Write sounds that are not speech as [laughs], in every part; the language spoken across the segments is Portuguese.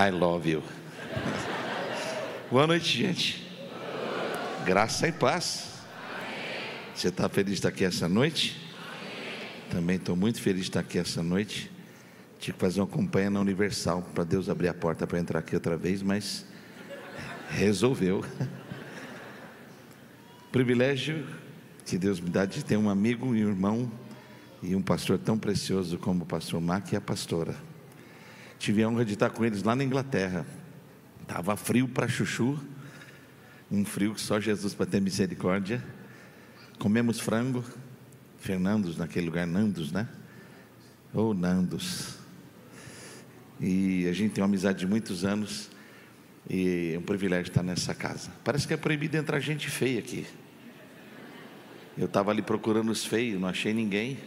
I love you. Boa noite, gente. Graça e paz. Você está feliz de estar aqui essa noite? Também estou muito feliz de estar aqui essa noite. Tive que fazer uma companhia na Universal para Deus abrir a porta para entrar aqui outra vez, mas resolveu. Privilégio que Deus me dá de ter um amigo e um irmão e um pastor tão precioso como o pastor Mac e a pastora. Tive a honra de estar com eles lá na Inglaterra. Estava frio para chuchu, um frio que só Jesus para ter misericórdia. Comemos frango, Fernandos naquele lugar, Nandos, né? Ou Nandos. E a gente tem uma amizade de muitos anos e é um privilégio estar nessa casa. Parece que é proibido entrar gente feia aqui. Eu estava ali procurando os feios, não achei ninguém.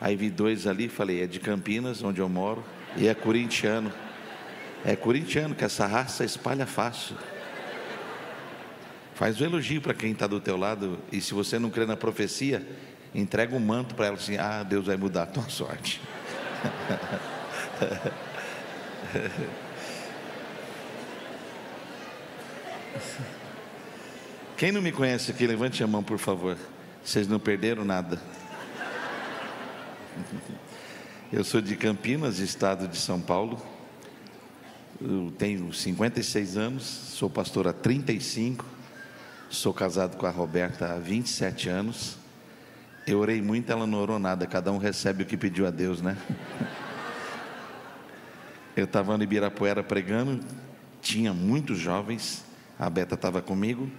Aí vi dois ali, falei, é de Campinas, onde eu moro, e é corintiano. É corintiano, que essa raça espalha fácil. Faz um elogio para quem está do teu lado, e se você não crê na profecia, entrega um manto para ela assim, ah, Deus vai mudar a tua sorte. Quem não me conhece aqui, levante a mão, por favor. Vocês não perderam nada. Eu sou de Campinas, estado de São Paulo. Eu tenho 56 anos, sou pastor há 35. Sou casado com a Roberta há 27 anos. Eu orei muito, ela não orou nada. Cada um recebe o que pediu a Deus, né? Eu estava no Ibirapuera pregando, tinha muitos jovens. A Beta estava comigo.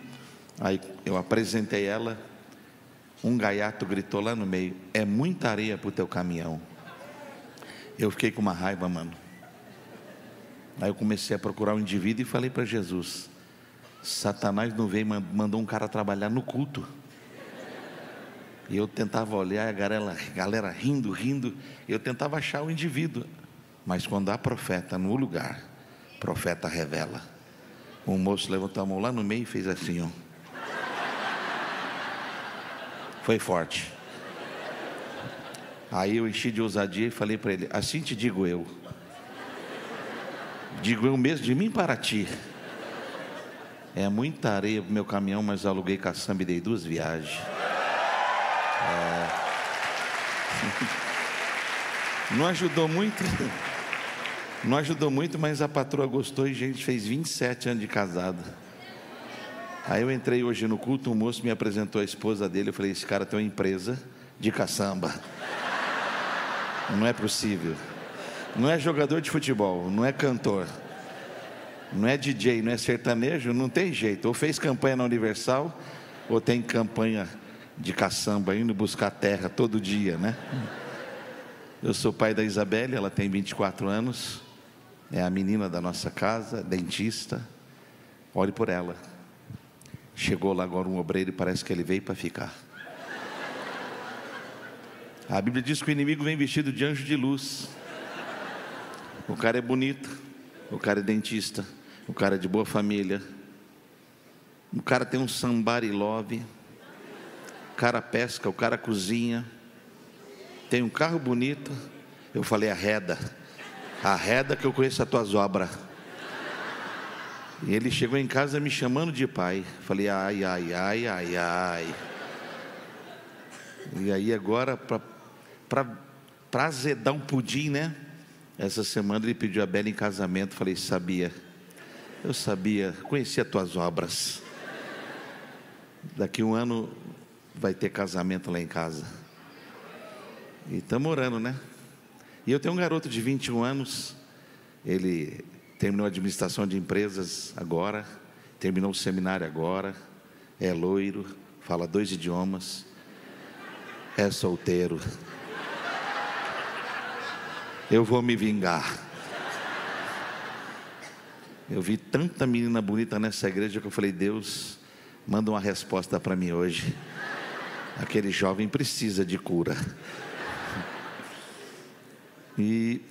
Aí eu apresentei ela. Um gaiato gritou lá no meio: É muita areia para o teu caminhão. Eu fiquei com uma raiva, mano. Aí eu comecei a procurar um indivíduo e falei para Jesus: Satanás não veio, mandou um cara trabalhar no culto. E eu tentava olhar a galera, galera rindo, rindo. Eu tentava achar o indivíduo. Mas quando há profeta no lugar, profeta revela. O moço levantou a mão lá no meio e fez assim, ó. Foi forte. Aí eu enchi de ousadia e falei para ele: Assim te digo eu. Digo eu mesmo de mim para ti. É muita areia para o meu caminhão, mas aluguei caçamba e dei duas viagens. É... [laughs] Não ajudou muito. Não ajudou muito, mas a patroa gostou e a gente fez 27 anos de casado. Aí eu entrei hoje no culto, um moço me apresentou a esposa dele. Eu falei: Esse cara tem uma empresa de caçamba. Não é possível. Não é jogador de futebol, não é cantor, não é DJ, não é sertanejo, não tem jeito. Ou fez campanha na Universal, ou tem campanha de caçamba, indo buscar terra todo dia, né? Eu sou pai da Isabelle, ela tem 24 anos, é a menina da nossa casa, dentista. Ore por ela. Chegou lá agora um obreiro e parece que ele veio para ficar. A Bíblia diz que o inimigo vem vestido de anjo de luz. O cara é bonito, o cara é dentista, o cara é de boa família, o cara tem um somebody love, o cara pesca, o cara cozinha, tem um carro bonito. Eu falei, arreda, arreda que eu conheço as tuas obras. E ele chegou em casa me chamando de pai. Falei, ai, ai, ai, ai, ai. E aí agora, para azedar um pudim, né? Essa semana ele pediu a Bela em casamento. Falei, sabia. Eu sabia, conhecia tuas obras. Daqui um ano vai ter casamento lá em casa. E estamos orando, né? E eu tenho um garoto de 21 anos. Ele terminou a administração de empresas agora. Terminou o seminário agora. É loiro, fala dois idiomas. É solteiro eu vou me vingar. Eu vi tanta menina bonita nessa igreja que eu falei, Deus, manda uma resposta para mim hoje. Aquele jovem precisa de cura. E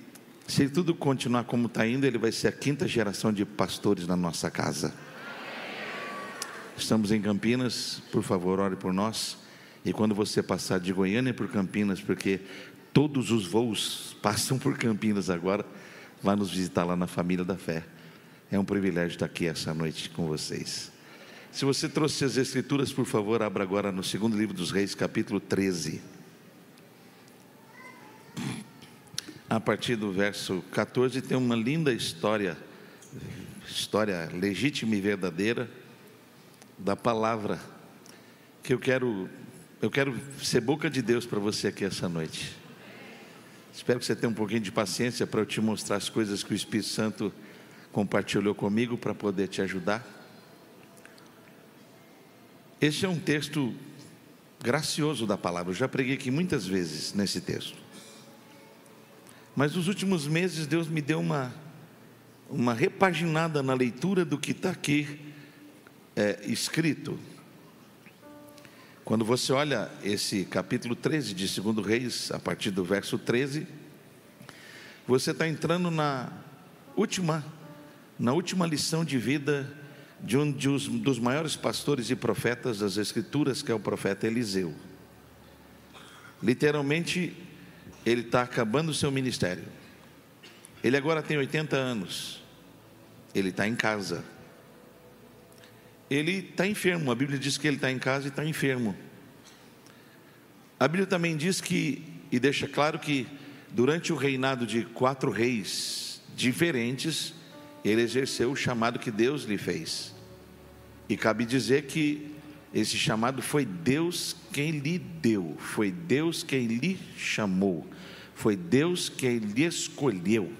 se tudo continuar como está indo, ele vai ser a quinta geração de pastores na nossa casa. Estamos em Campinas, por favor, ore por nós. E quando você passar de Goiânia por Campinas, porque todos os voos passam por Campinas agora. vá nos visitar lá na família da fé. É um privilégio estar aqui essa noite com vocês. Se você trouxe as Escrituras, por favor, abra agora no segundo livro dos Reis, capítulo 13. A partir do verso 14, tem uma linda história, história legítima e verdadeira, da palavra, que eu quero, eu quero ser boca de Deus para você aqui essa noite. Espero que você tenha um pouquinho de paciência para eu te mostrar as coisas que o Espírito Santo compartilhou comigo para poder te ajudar. Este é um texto gracioso da palavra. Eu já preguei aqui muitas vezes nesse texto. Mas nos últimos meses Deus me deu uma, uma repaginada na leitura do que está aqui é, escrito. Quando você olha esse capítulo 13 de 2 Reis, a partir do verso 13, você está entrando na última na última lição de vida de um dos maiores pastores e profetas das Escrituras, que é o profeta Eliseu. Literalmente, ele está acabando o seu ministério. Ele agora tem 80 anos. Ele está em casa. Ele está enfermo. A Bíblia diz que ele está em casa e está enfermo. A Bíblia também diz que, e deixa claro que, durante o reinado de quatro reis diferentes, ele exerceu o chamado que Deus lhe fez. E cabe dizer que esse chamado foi Deus quem lhe deu, foi Deus quem lhe chamou, foi Deus quem lhe escolheu.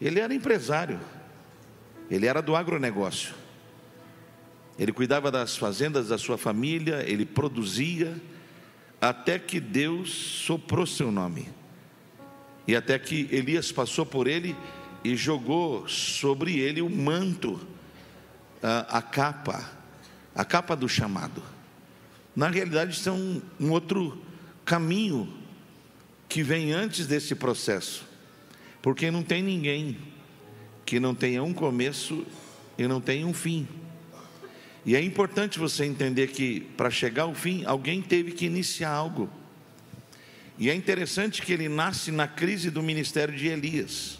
Ele era empresário, ele era do agronegócio, ele cuidava das fazendas da sua família, ele produzia, até que Deus soprou seu nome, e até que Elias passou por ele e jogou sobre ele o manto, a, a capa, a capa do chamado. Na realidade, isso é um, um outro caminho que vem antes desse processo, porque não tem ninguém que não tenha um começo e não tenha um fim. E é importante você entender que para chegar ao fim, alguém teve que iniciar algo. E é interessante que ele nasce na crise do ministério de Elias.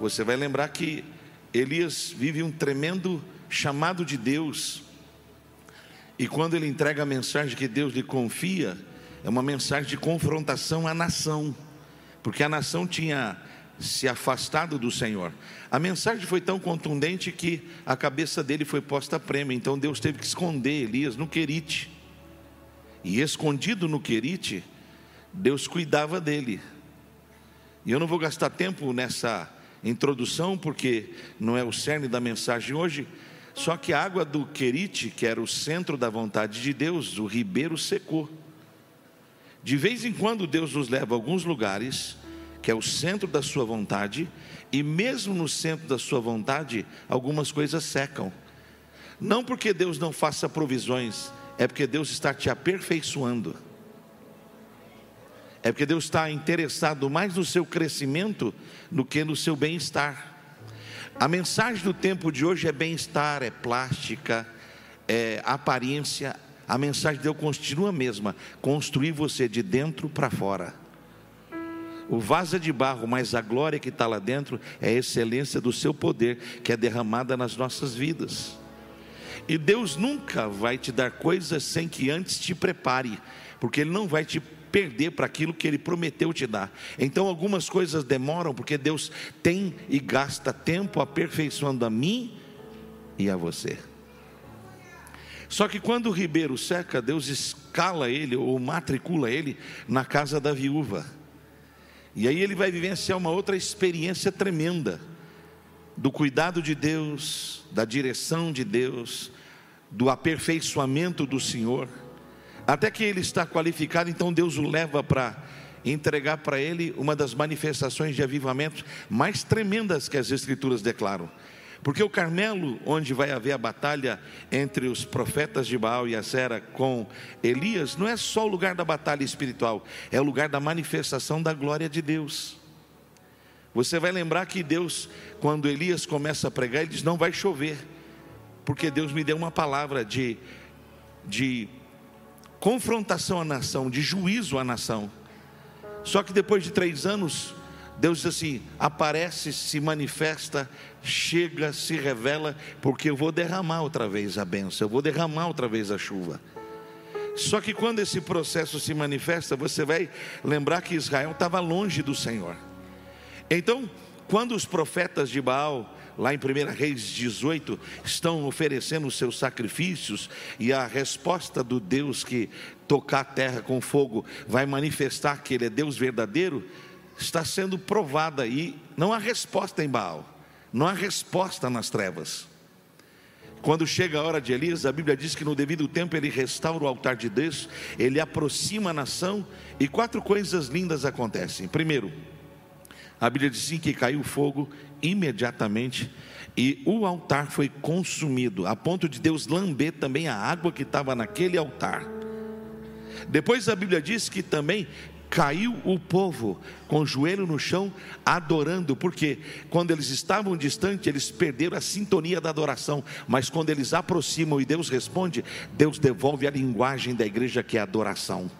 Você vai lembrar que Elias vive um tremendo chamado de Deus. E quando ele entrega a mensagem que Deus lhe confia, é uma mensagem de confrontação à nação, porque a nação tinha se afastado do Senhor. A mensagem foi tão contundente que a cabeça dele foi posta a prêmio, então Deus teve que esconder Elias no Querite. E escondido no Querite, Deus cuidava dele. E eu não vou gastar tempo nessa introdução, porque não é o cerne da mensagem hoje. Só que a água do Querite, que era o centro da vontade de Deus, o ribeiro secou. De vez em quando Deus nos leva a alguns lugares, que é o centro da sua vontade, e mesmo no centro da sua vontade, algumas coisas secam. Não porque Deus não faça provisões, é porque Deus está te aperfeiçoando. É porque Deus está interessado mais no seu crescimento do que no seu bem-estar. A mensagem do tempo de hoje é bem-estar, é plástica, é aparência. A mensagem de Deus continua a mesma: construir você de dentro para fora. O vaso é de barro, mas a glória que está lá dentro é a excelência do seu poder que é derramada nas nossas vidas. E Deus nunca vai te dar coisas sem que antes te prepare, porque Ele não vai te perder para aquilo que Ele prometeu te dar. Então, algumas coisas demoram, porque Deus tem e gasta tempo aperfeiçoando a mim e a você. Só que quando o ribeiro seca, Deus escala ele ou matricula ele na casa da viúva. E aí ele vai vivenciar uma outra experiência tremenda do cuidado de Deus, da direção de Deus, do aperfeiçoamento do Senhor. Até que ele está qualificado, então Deus o leva para entregar para ele uma das manifestações de avivamento mais tremendas que as Escrituras declaram. Porque o Carmelo, onde vai haver a batalha entre os profetas de Baal e Azera com Elias, não é só o lugar da batalha espiritual, é o lugar da manifestação da glória de Deus. Você vai lembrar que Deus, quando Elias começa a pregar, ele diz: Não vai chover, porque Deus me deu uma palavra de, de confrontação à nação, de juízo à nação. Só que depois de três anos, Deus diz assim: aparece, se manifesta, chega, se revela, porque eu vou derramar outra vez a benção, eu vou derramar outra vez a chuva. Só que quando esse processo se manifesta, você vai lembrar que Israel estava longe do Senhor. Então, quando os profetas de Baal, lá em 1 Reis 18, estão oferecendo os seus sacrifícios, e a resposta do Deus que tocar a terra com fogo vai manifestar que Ele é Deus verdadeiro, está sendo provada e não há resposta em Baal, não há resposta nas trevas. Quando chega a hora de Elias, a Bíblia diz que no devido tempo ele restaura o altar de Deus, ele aproxima a nação e quatro coisas lindas acontecem. Primeiro, a Bíblia diz sim que caiu fogo imediatamente e o altar foi consumido, a ponto de Deus lamber também a água que estava naquele altar. Depois a Bíblia diz que também caiu o povo com o joelho no chão, adorando, porque quando eles estavam distantes, eles perderam a sintonia da adoração, mas quando eles aproximam e Deus responde, Deus devolve a linguagem da igreja que é adoração.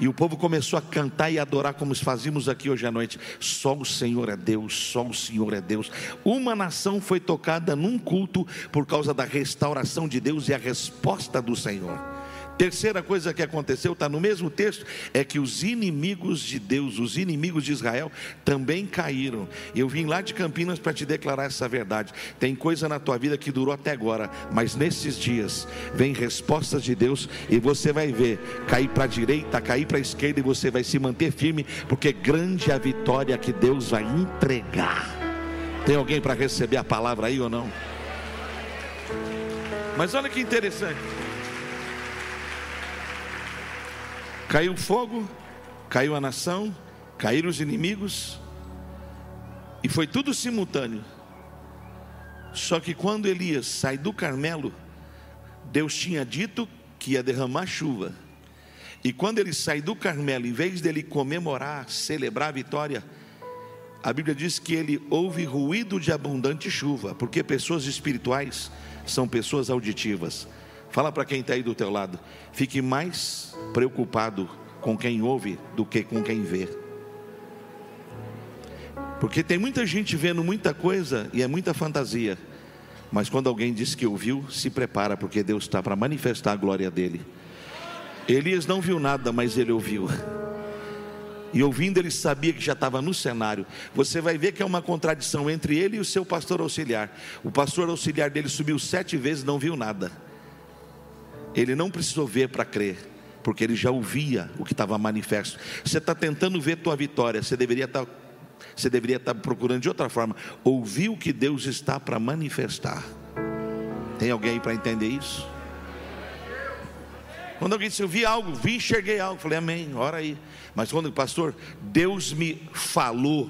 E o povo começou a cantar e adorar como fazíamos aqui hoje à noite. Só o Senhor é Deus, só o Senhor é Deus. Uma nação foi tocada num culto por causa da restauração de Deus e a resposta do Senhor. Terceira coisa que aconteceu, está no mesmo texto, é que os inimigos de Deus, os inimigos de Israel, também caíram. Eu vim lá de Campinas para te declarar essa verdade. Tem coisa na tua vida que durou até agora, mas nesses dias vem respostas de Deus e você vai ver cair para a direita, cair para a esquerda e você vai se manter firme, porque grande é a vitória que Deus vai entregar. Tem alguém para receber a palavra aí ou não? Mas olha que interessante. Caiu fogo, caiu a nação, caíram os inimigos, e foi tudo simultâneo. Só que quando Elias sai do Carmelo, Deus tinha dito que ia derramar chuva. E quando ele sai do Carmelo, em vez dele comemorar, celebrar a vitória, a Bíblia diz que ele ouve ruído de abundante chuva, porque pessoas espirituais são pessoas auditivas. Fala para quem está aí do teu lado. Fique mais preocupado com quem ouve do que com quem vê. Porque tem muita gente vendo muita coisa e é muita fantasia. Mas quando alguém diz que ouviu, se prepara, porque Deus está para manifestar a glória dele. Elias não viu nada, mas ele ouviu. E ouvindo, ele sabia que já estava no cenário. Você vai ver que é uma contradição entre ele e o seu pastor auxiliar. O pastor auxiliar dele subiu sete vezes, não viu nada. Ele não precisou ver para crer, porque ele já ouvia o que estava manifesto. Você está tentando ver tua vitória, você deveria estar, tá, você deveria estar tá procurando de outra forma. Ouvir o que Deus está para manifestar. Tem alguém para entender isso? Quando alguém disse, eu vi algo, vi, enxerguei algo, falei, amém, ora aí. Mas quando, pastor, Deus me falou,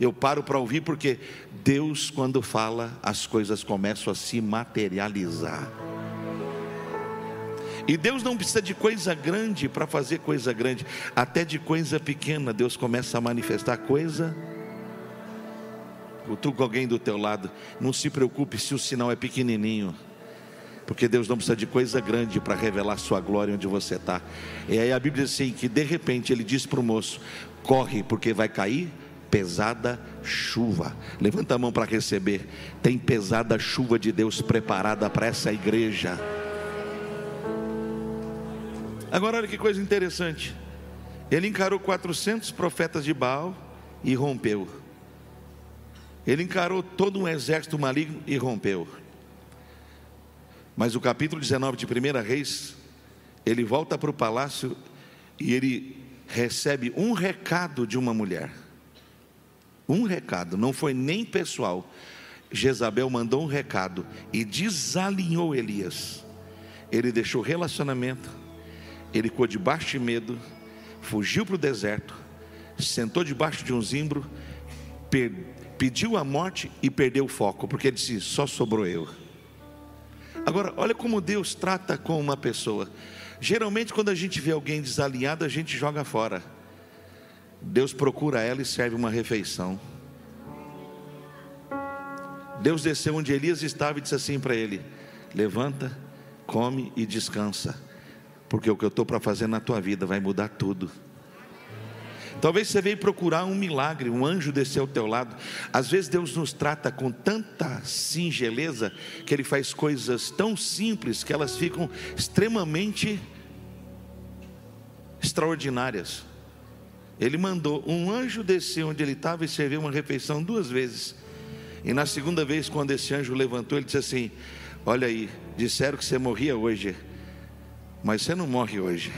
eu paro para ouvir, porque Deus, quando fala, as coisas começam a se materializar. E Deus não precisa de coisa grande para fazer coisa grande, até de coisa pequena Deus começa a manifestar coisa. Tu com alguém do teu lado, não se preocupe se o sinal é pequenininho, porque Deus não precisa de coisa grande para revelar sua glória onde você está. E aí a Bíblia diz assim: que de repente ele disse para o moço: corre, porque vai cair pesada chuva. Levanta a mão para receber. Tem pesada chuva de Deus preparada para essa igreja. Agora, olha que coisa interessante. Ele encarou 400 profetas de Baal e rompeu. Ele encarou todo um exército maligno e rompeu. Mas o capítulo 19 de 1 Reis, ele volta para o palácio e ele recebe um recado de uma mulher. Um recado, não foi nem pessoal. Jezabel mandou um recado e desalinhou Elias. Ele deixou relacionamento, ele ficou debaixo de medo, fugiu para o deserto, sentou debaixo de um zimbro, pediu a morte e perdeu o foco, porque ele disse: só sobrou eu. Agora, olha como Deus trata com uma pessoa. Geralmente, quando a gente vê alguém desalinhado, a gente joga fora. Deus procura ela e serve uma refeição. Deus desceu onde Elias estava e disse assim para ele: Levanta, come e descansa porque o que eu estou para fazer na tua vida vai mudar tudo. Talvez você veio procurar um milagre, um anjo descer ao teu lado. Às vezes Deus nos trata com tanta singeleza que Ele faz coisas tão simples que elas ficam extremamente extraordinárias. Ele mandou um anjo descer onde ele estava e serviu uma refeição duas vezes. E na segunda vez, quando esse anjo levantou, ele disse assim: Olha aí, disseram que você morria hoje, mas você não morre hoje.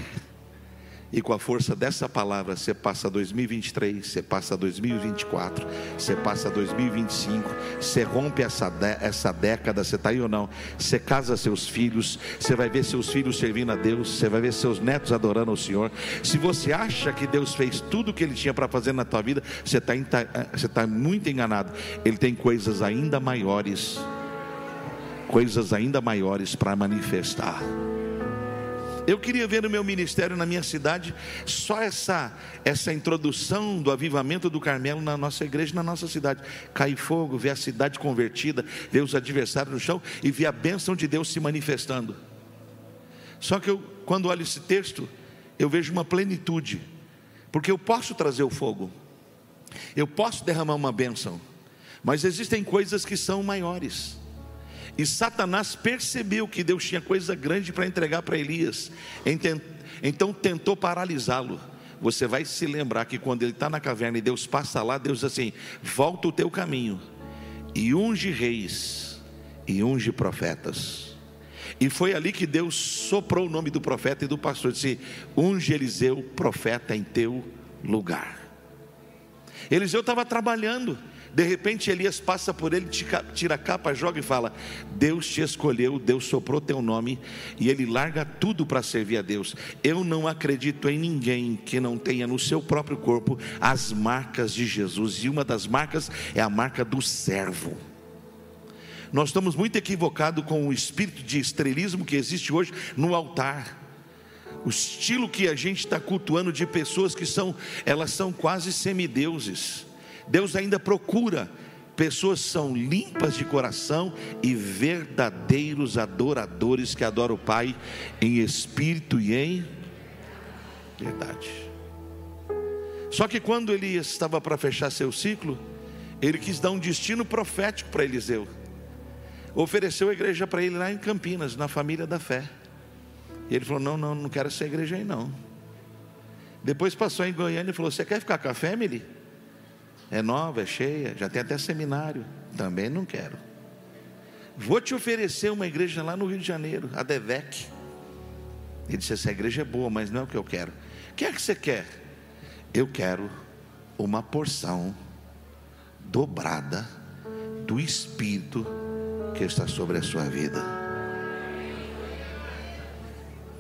E com a força dessa palavra, você passa 2023, você passa 2024, você passa 2025, você rompe essa, essa década, você está aí ou não? Você casa seus filhos, você vai ver seus filhos servindo a Deus, você vai ver seus netos adorando o Senhor. Se você acha que Deus fez tudo o que Ele tinha para fazer na tua vida, você está tá muito enganado. Ele tem coisas ainda maiores, coisas ainda maiores para manifestar. Eu queria ver no meu ministério, na minha cidade, só essa, essa introdução do avivamento do Carmelo na nossa igreja, na nossa cidade. Cair fogo, ver a cidade convertida, ver os adversários no chão e ver a bênção de Deus se manifestando. Só que eu, quando olho esse texto, eu vejo uma plenitude, porque eu posso trazer o fogo, eu posso derramar uma bênção, mas existem coisas que são maiores. E Satanás percebeu que Deus tinha coisa grande para entregar para Elias, então tentou paralisá-lo. Você vai se lembrar que quando ele está na caverna e Deus passa lá, Deus diz assim: volta o teu caminho, e unge reis, e unge profetas. E foi ali que Deus soprou o nome do profeta e do pastor, disse: unge Eliseu, profeta em teu lugar. Eliseu estava trabalhando, de repente Elias passa por ele, tira a capa, joga e fala: Deus te escolheu, Deus soprou teu nome, e ele larga tudo para servir a Deus. Eu não acredito em ninguém que não tenha no seu próprio corpo as marcas de Jesus, e uma das marcas é a marca do servo. Nós estamos muito equivocados com o espírito de estrelismo que existe hoje no altar o estilo que a gente está cultuando de pessoas que são, elas são quase semideuses. Deus ainda procura pessoas que são limpas de coração e verdadeiros adoradores que adoram o Pai em espírito e em verdade. Só que quando ele estava para fechar seu ciclo, ele quis dar um destino profético para Eliseu. Ofereceu a igreja para ele lá em Campinas, na família da fé. E ele falou: Não, não, não quero essa igreja aí não. Depois passou em Goiânia e falou: Você quer ficar com a family? É nova, é cheia, já tem até seminário. Também não quero. Vou te oferecer uma igreja lá no Rio de Janeiro, a Devec. Ele disse: Essa igreja é boa, mas não é o que eu quero. O que é que você quer? Eu quero uma porção dobrada do Espírito que está sobre a sua vida.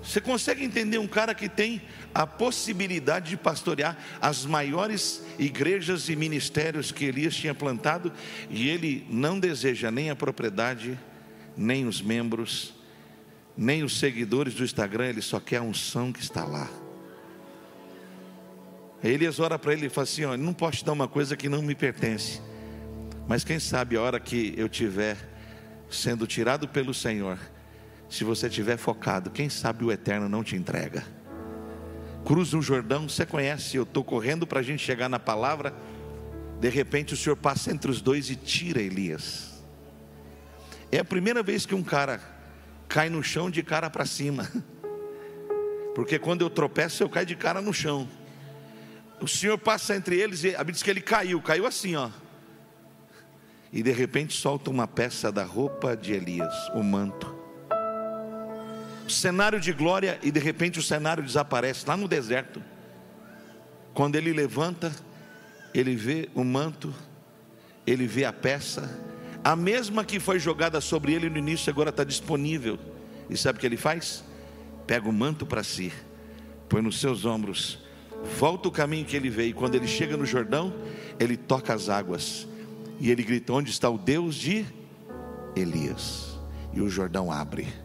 Você consegue entender um cara que tem a possibilidade de pastorear as maiores igrejas e ministérios que Elias tinha plantado e ele não deseja nem a propriedade, nem os membros, nem os seguidores do Instagram, ele só quer a unção que está lá. Elias ora para ele e fala assim: ó, não posso te dar uma coisa que não me pertence, mas quem sabe a hora que eu tiver sendo tirado pelo Senhor se você estiver focado, quem sabe o eterno não te entrega. Cruza o Jordão, você conhece, eu estou correndo para a gente chegar na palavra. De repente o Senhor passa entre os dois e tira Elias. É a primeira vez que um cara cai no chão de cara para cima. [laughs] Porque quando eu tropeço, eu caio de cara no chão. O Senhor passa entre eles e a Bíblia diz que ele caiu, caiu assim, ó. E de repente solta uma peça da roupa de Elias, o manto cenário de glória e de repente o cenário desaparece lá no deserto. Quando ele levanta, ele vê o manto, ele vê a peça, a mesma que foi jogada sobre ele no início, agora está disponível. E sabe o que ele faz? Pega o manto para si, põe nos seus ombros, volta o caminho que ele veio. E quando ele chega no Jordão, ele toca as águas e ele grita: Onde está o Deus de Elias? E o Jordão abre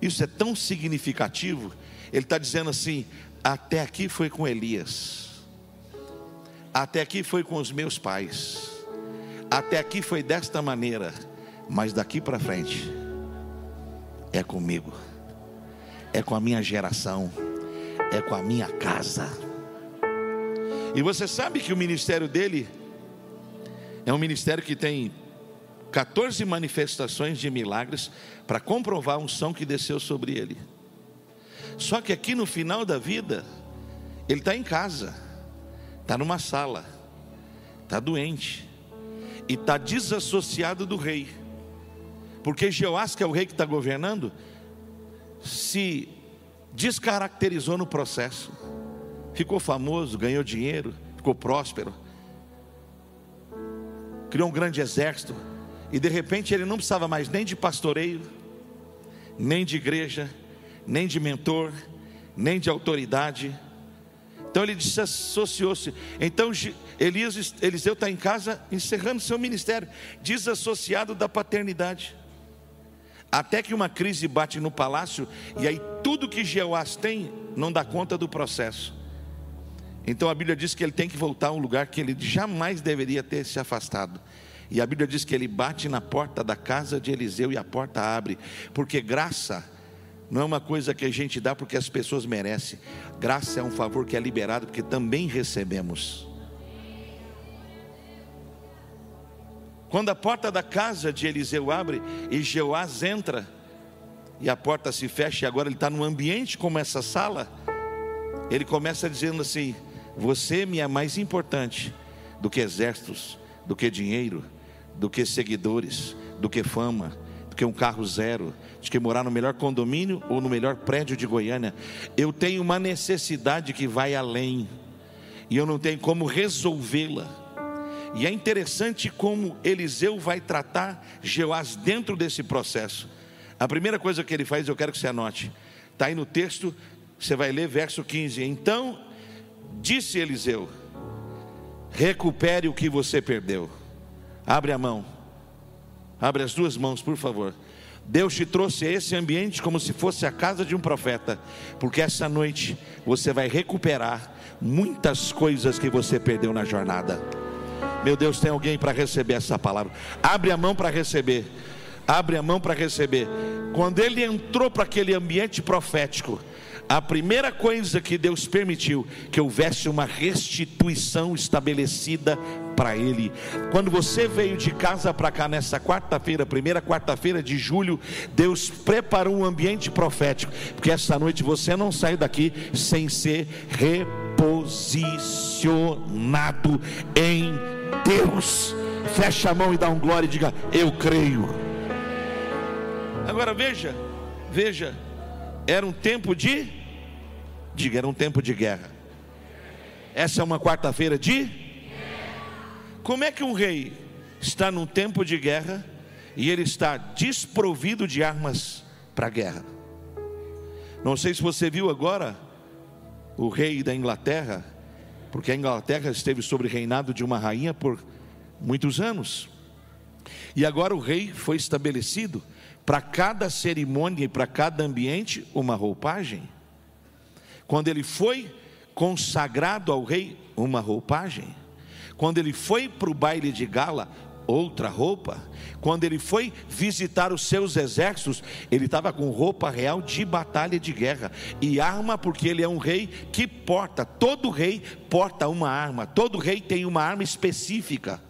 isso é tão significativo. Ele está dizendo assim: até aqui foi com Elias, até aqui foi com os meus pais, até aqui foi desta maneira, mas daqui para frente é comigo, é com a minha geração, é com a minha casa. E você sabe que o ministério dele é um ministério que tem 14 manifestações de milagres para comprovar a unção que desceu sobre ele. Só que aqui no final da vida, ele está em casa, está numa sala, está doente e está desassociado do rei, porque Jeoás, que é o rei que está governando, se descaracterizou no processo, ficou famoso, ganhou dinheiro, ficou próspero, criou um grande exército, e de repente ele não precisava mais nem de pastoreio, nem de igreja, nem de mentor, nem de autoridade. Então ele desassociou-se. Então Elias, Eliseu está em casa encerrando seu ministério, desassociado da paternidade. Até que uma crise bate no palácio, e aí tudo que Jeoás tem não dá conta do processo. Então a Bíblia diz que ele tem que voltar a um lugar que ele jamais deveria ter se afastado. E a Bíblia diz que ele bate na porta da casa de Eliseu e a porta abre, porque graça não é uma coisa que a gente dá porque as pessoas merecem. Graça é um favor que é liberado porque também recebemos. Quando a porta da casa de Eliseu abre e Jeoás entra, e a porta se fecha, e agora ele está num ambiente como essa sala, ele começa dizendo assim: Você me é mais importante do que exércitos, do que dinheiro, do que seguidores, do que fama, do que um carro zero, de que morar no melhor condomínio ou no melhor prédio de Goiânia. Eu tenho uma necessidade que vai além, e eu não tenho como resolvê-la. E é interessante como Eliseu vai tratar Jeoás dentro desse processo. A primeira coisa que ele faz, eu quero que você anote, está aí no texto, você vai ler verso 15. Então disse Eliseu: recupere o que você perdeu. Abre a mão, abre as duas mãos, por favor. Deus te trouxe a esse ambiente como se fosse a casa de um profeta, porque essa noite você vai recuperar muitas coisas que você perdeu na jornada. Meu Deus, tem alguém para receber essa palavra. Abre a mão para receber. Abre a mão para receber. Quando ele entrou para aquele ambiente profético, a primeira coisa que Deus permitiu que houvesse uma restituição estabelecida para ele. Quando você veio de casa para cá nessa quarta-feira, primeira quarta-feira de julho, Deus preparou um ambiente profético, porque essa noite você não sai daqui sem ser reposicionado em Deus. Fecha a mão e dá um glória e diga: Eu creio. Agora veja, veja, era um tempo de, diga, era um tempo de guerra. Essa é uma quarta-feira de. Como é que um rei está num tempo de guerra e ele está desprovido de armas para a guerra? Não sei se você viu agora o rei da Inglaterra porque a Inglaterra esteve sob reinado de uma rainha por muitos anos. E agora o rei foi estabelecido para cada cerimônia e para cada ambiente uma roupagem. Quando ele foi consagrado ao rei, uma roupagem. Quando ele foi para o baile de gala, outra roupa. Quando ele foi visitar os seus exércitos, ele estava com roupa real de batalha de guerra e arma, porque ele é um rei que porta, todo rei porta uma arma, todo rei tem uma arma específica.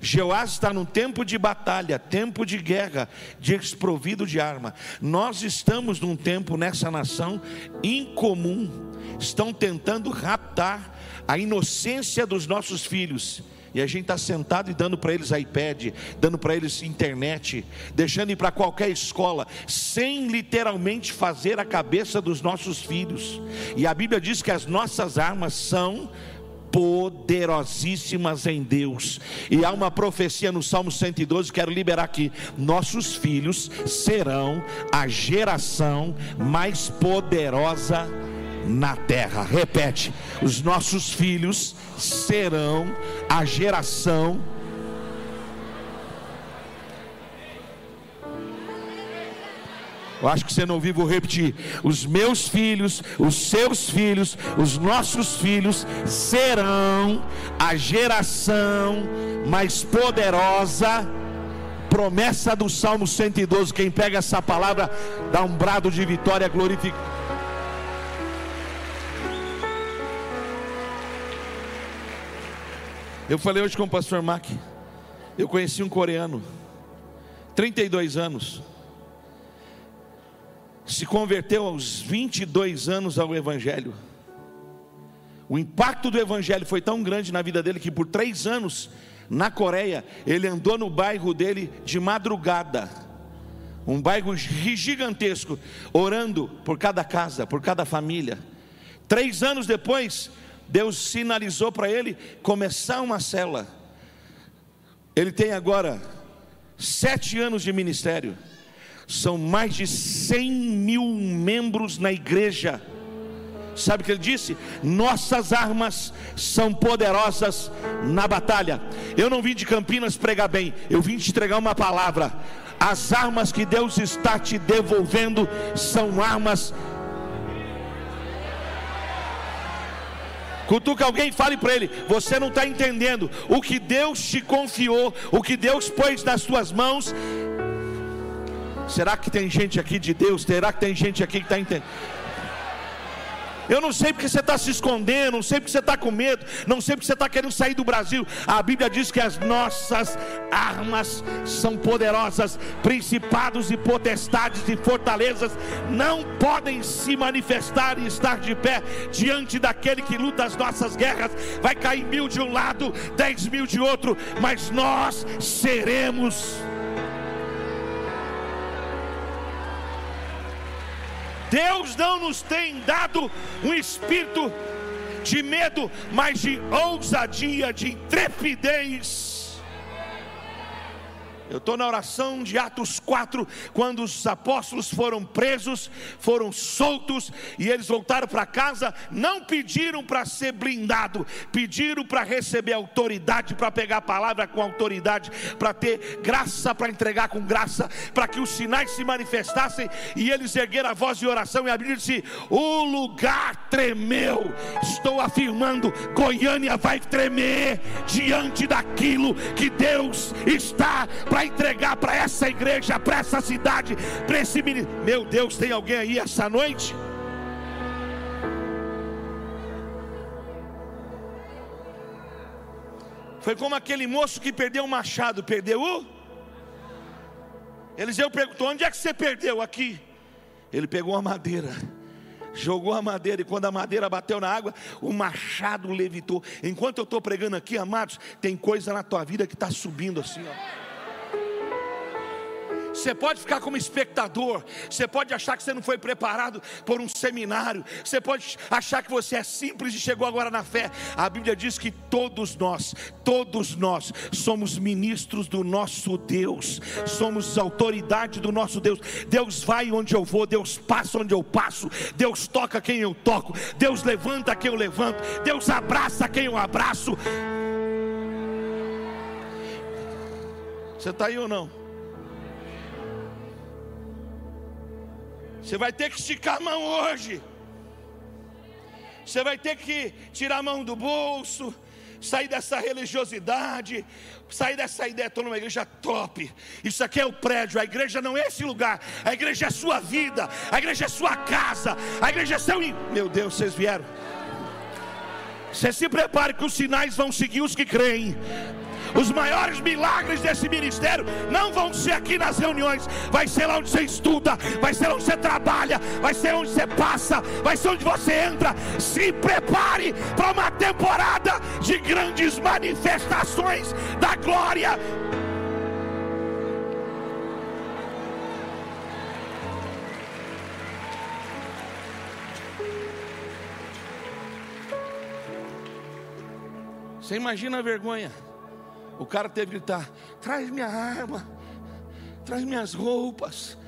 Jeoás está num tempo de batalha, tempo de guerra, desprovido de arma. Nós estamos num tempo nessa nação incomum. Estão tentando raptar a inocência dos nossos filhos e a gente está sentado e dando para eles iPad, dando para eles internet, deixando ir para qualquer escola, sem literalmente fazer a cabeça dos nossos filhos. E a Bíblia diz que as nossas armas são poderosíssimas em Deus. E há uma profecia no Salmo 112, quero liberar aqui: nossos filhos serão a geração mais poderosa na terra. Repete: os nossos filhos serão a geração Eu acho que você não vou repetir. Os meus filhos, os seus filhos, os nossos filhos serão a geração mais poderosa. Promessa do Salmo 112. Quem pega essa palavra, dá um brado de vitória, glorifica. Eu falei hoje com o pastor Mac. Eu conheci um coreano, 32 anos. Se converteu aos 22 anos ao Evangelho. O impacto do Evangelho foi tão grande na vida dele que por três anos, na Coreia, ele andou no bairro dele de madrugada. Um bairro gigantesco, orando por cada casa, por cada família. Três anos depois, Deus sinalizou para ele começar uma cela. Ele tem agora sete anos de ministério. São mais de cem mil membros na igreja. Sabe o que ele disse? Nossas armas são poderosas na batalha. Eu não vim de Campinas pregar bem, eu vim te entregar uma palavra. As armas que Deus está te devolvendo são armas Cutuca alguém e fale para ele: Você não está entendendo. O que Deus te confiou, o que Deus pôs nas suas mãos. Será que tem gente aqui de Deus? Será que tem gente aqui que está entendendo? Eu não sei porque você está se escondendo, não sei porque você está com medo, não sei porque você está querendo sair do Brasil. A Bíblia diz que as nossas armas são poderosas, principados e potestades e fortalezas não podem se manifestar e estar de pé diante daquele que luta as nossas guerras. Vai cair mil de um lado, dez mil de outro, mas nós seremos Deus não nos tem dado um espírito de medo, mas de ousadia, de intrepidez. Eu estou na oração de Atos 4, quando os apóstolos foram presos, foram soltos e eles voltaram para casa. Não pediram para ser blindado, pediram para receber autoridade, para pegar a palavra com autoridade, para ter graça para entregar com graça, para que os sinais se manifestassem e eles ergueram a voz de oração. E a Bíblia disse: O lugar tremeu. Estou afirmando: Goiânia vai tremer diante daquilo que Deus está para entregar para essa igreja, para essa cidade, para esse ministério. Meu Deus, tem alguém aí essa noite? Foi como aquele moço que perdeu o machado, perdeu o? Eliseu perguntou: onde é que você perdeu? Aqui. Ele pegou a madeira jogou a madeira, e quando a madeira bateu na água, o machado levitou. Enquanto eu estou pregando aqui, amados, tem coisa na tua vida que está subindo assim, ó. Você pode ficar como espectador, você pode achar que você não foi preparado por um seminário, você pode achar que você é simples e chegou agora na fé. A Bíblia diz que todos nós, todos nós somos ministros do nosso Deus, somos autoridade do nosso Deus. Deus vai onde eu vou, Deus passa onde eu passo, Deus toca quem eu toco, Deus levanta quem eu levanto, Deus abraça quem eu abraço. Você está aí ou não? Você vai ter que esticar a mão hoje. Você vai ter que tirar a mão do bolso, sair dessa religiosidade, sair dessa ideia, estou numa igreja top. Isso aqui é o prédio, a igreja não é esse lugar, a igreja é sua vida, a igreja é sua casa, a igreja é seu. Meu Deus, vocês vieram. Você se prepare que os sinais vão seguir os que creem. Os maiores milagres desse ministério não vão ser aqui nas reuniões, vai ser lá onde você estuda, vai ser onde você trabalha, vai ser onde você passa, vai ser onde você entra. Se prepare para uma temporada de grandes manifestações da glória. Você imagina a vergonha. O cara teve que gritar: traz minha arma, traz minhas roupas,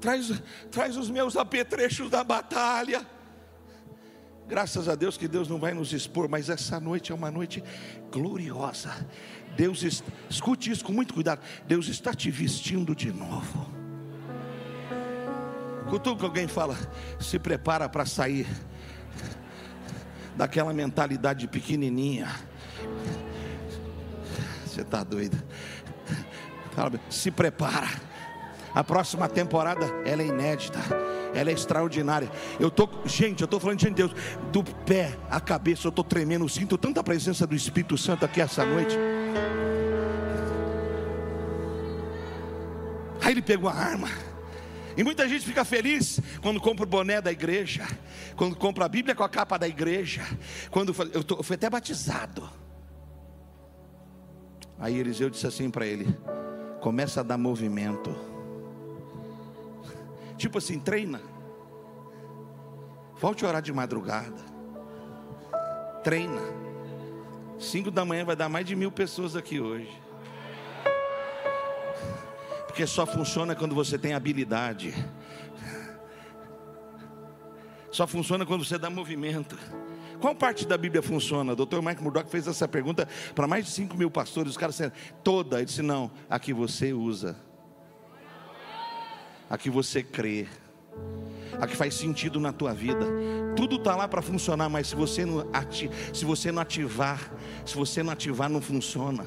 traz, traz os meus apetrechos da batalha. Graças a Deus que Deus não vai nos expor, mas essa noite é uma noite gloriosa. Deus, escute isso com muito cuidado. Deus está te vestindo de novo. Cutuca alguém fala, se prepara para sair daquela mentalidade pequenininha você está doido? Se prepara. A próxima temporada ela é inédita. ela é extraordinária. Eu tô, gente, eu estou falando de Deus, do pé à cabeça, eu estou tremendo, sinto tanta presença do Espírito Santo aqui essa noite. Aí ele pegou a arma. E muita gente fica feliz quando compra o boné da igreja, quando compra a Bíblia com a capa da igreja, quando eu, tô, eu fui até batizado. Aí Eliseu disse assim para ele: começa a dar movimento. [laughs] Tipo assim, treina. Volte a orar de madrugada. Treina. Cinco da manhã vai dar mais de mil pessoas aqui hoje. Porque só funciona quando você tem habilidade. Só funciona quando você dá movimento. Qual parte da Bíblia funciona? Dr. Mike Murdock fez essa pergunta para mais de 5 mil pastores. Os caras disseram, toda. Ele disse, não, a que você usa. A que você crê. A que faz sentido na tua vida. Tudo está lá para funcionar, mas se você, não ati se você não ativar, se você não ativar, não funciona.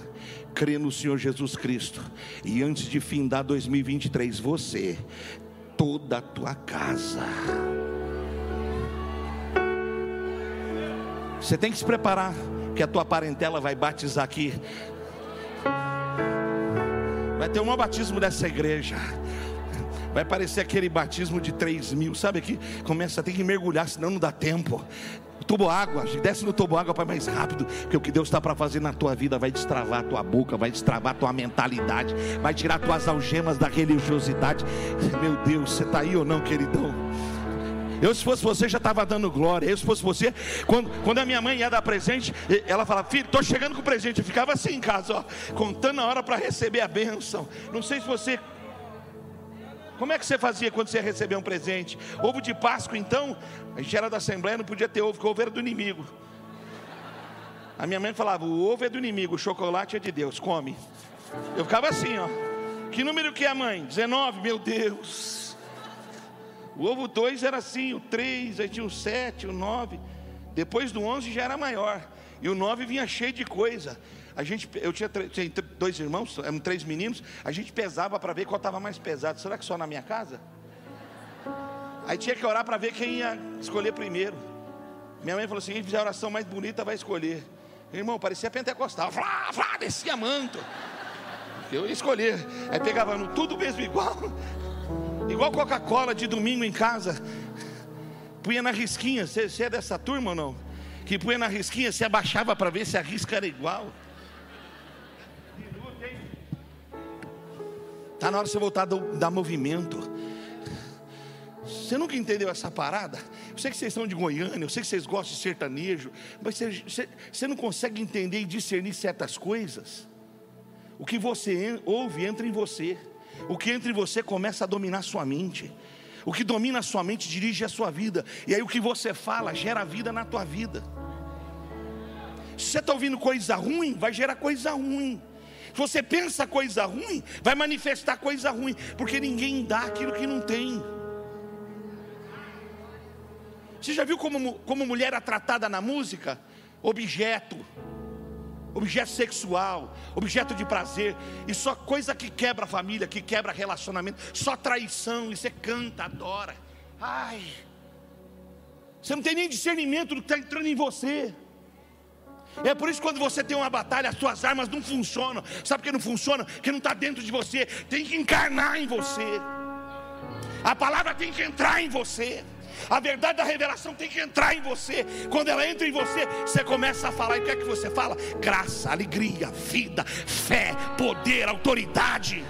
Crê no Senhor Jesus Cristo. E antes de findar 2023, você, toda a tua casa Você tem que se preparar, que a tua parentela vai batizar aqui. Vai ter um maior batismo dessa igreja. Vai parecer aquele batismo de 3 mil, sabe aqui? Começa a ter que mergulhar, senão não dá tempo. Tubo água, desce no tubo água para mais rápido, porque o que Deus está para fazer na tua vida vai destravar a tua boca, vai destravar a tua mentalidade, vai tirar tuas algemas da religiosidade. Meu Deus, você está aí ou não, queridão? Eu, se fosse você, já estava dando glória. Eu, se fosse você, quando, quando a minha mãe ia dar presente, ela falava, filho, estou chegando com o presente. Eu ficava assim em casa, ó, contando a hora para receber a bênção. Não sei se você como é que você fazia quando você recebia um presente? Ovo de Páscoa, então? A gente era da Assembleia, não podia ter ovo, porque ovo era do inimigo. A minha mãe falava: o ovo é do inimigo, o chocolate é de Deus, come. Eu ficava assim, ó. Que número que é, mãe? 19, meu Deus. O ovo 2 era assim, o 3, aí tinha o 7, o 9. Depois do 11 já era maior. E o 9 vinha cheio de coisa. A gente, eu tinha, tinha dois irmãos, eram três meninos. A gente pesava para ver qual estava mais pesado. Será que só na minha casa? Aí tinha que orar para ver quem ia escolher primeiro. Minha mãe falou assim: quem fizer a oração mais bonita vai escolher. Irmão, parecia pentecostal. Flá, flá, descia manto. Eu ia escolher. Aí pegava no tudo mesmo igual. Igual Coca-Cola de domingo em casa. Punha na risquinha. Você é dessa turma ou não? Que punha na risquinha, se abaixava para ver se a risca era igual. Está na hora de você voltar a dar movimento. Você nunca entendeu essa parada? Eu sei que vocês são de Goiânia, eu sei que vocês gostam de sertanejo, mas você, você, você não consegue entender e discernir certas coisas. O que você ouve entra em você. O que entra em você começa a dominar sua mente. O que domina a sua mente dirige a sua vida. E aí o que você fala gera vida na tua vida. Se você está ouvindo coisa ruim, vai gerar coisa ruim. Se você pensa coisa ruim, vai manifestar coisa ruim. Porque ninguém dá aquilo que não tem. Você já viu como, como mulher é tratada na música? Objeto objeto sexual, objeto de prazer, e só coisa que quebra a família, que quebra relacionamento, só traição, e você canta, adora. Ai, você não tem nem discernimento do que está entrando em você. É por isso que quando você tem uma batalha, as suas armas não funcionam. Sabe por que não funciona? Porque não está dentro de você, tem que encarnar em você. A palavra tem que entrar em você. A verdade da revelação tem que entrar em você. Quando ela entra em você, você começa a falar. E o que é que você fala? Graça, alegria, vida, fé, poder, autoridade.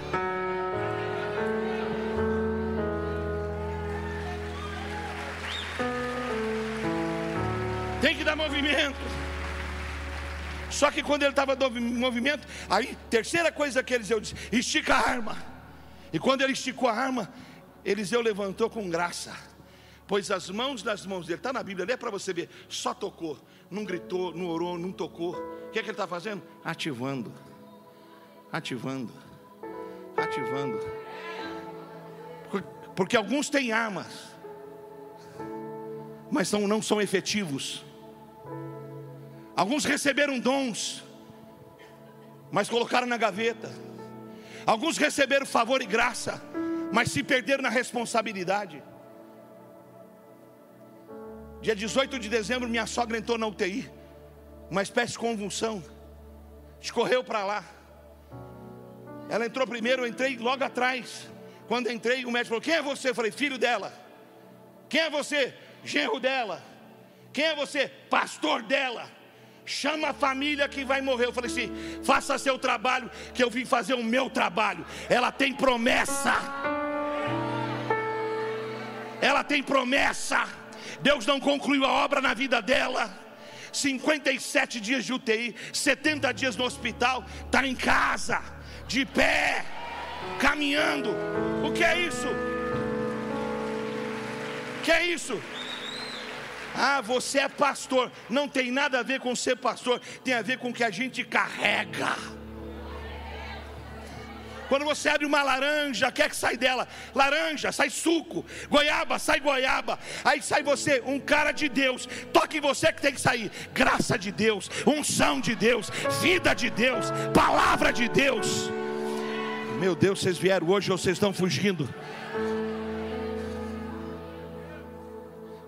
Tem que dar movimento. Só que quando ele estava em movimento, aí, terceira coisa que Eliseu disse: estica a arma. E quando ele esticou a arma, Eliseu levantou com graça pois as mãos das mãos dele, está na Bíblia, é para você ver, só tocou, não gritou, não orou, não tocou. O que é que ele está fazendo? Ativando, ativando, ativando. Porque alguns têm armas, mas são, não são efetivos. Alguns receberam dons, mas colocaram na gaveta. Alguns receberam favor e graça, mas se perderam na responsabilidade. Dia 18 de dezembro, minha sogra entrou na UTI, uma espécie de convulsão, escorreu para lá. Ela entrou primeiro, eu entrei logo atrás. Quando entrei, o médico falou: Quem é você? Eu falei: Filho dela. Quem é você? Genro dela. Quem é você? Pastor dela. Chama a família que vai morrer. Eu falei assim: faça seu trabalho, que eu vim fazer o meu trabalho. Ela tem promessa. Ela tem promessa. Deus não concluiu a obra na vida dela. 57 dias de UTI, 70 dias no hospital, está em casa, de pé, caminhando. O que é isso? O que é isso? Ah, você é pastor. Não tem nada a ver com ser pastor, tem a ver com o que a gente carrega. Quando você abre uma laranja, quer que sai dela? Laranja, sai suco. Goiaba, sai goiaba. Aí sai você, um cara de Deus. Toque em você que tem que sair. Graça de Deus, unção de Deus, vida de Deus, palavra de Deus. Meu Deus, vocês vieram hoje ou vocês estão fugindo?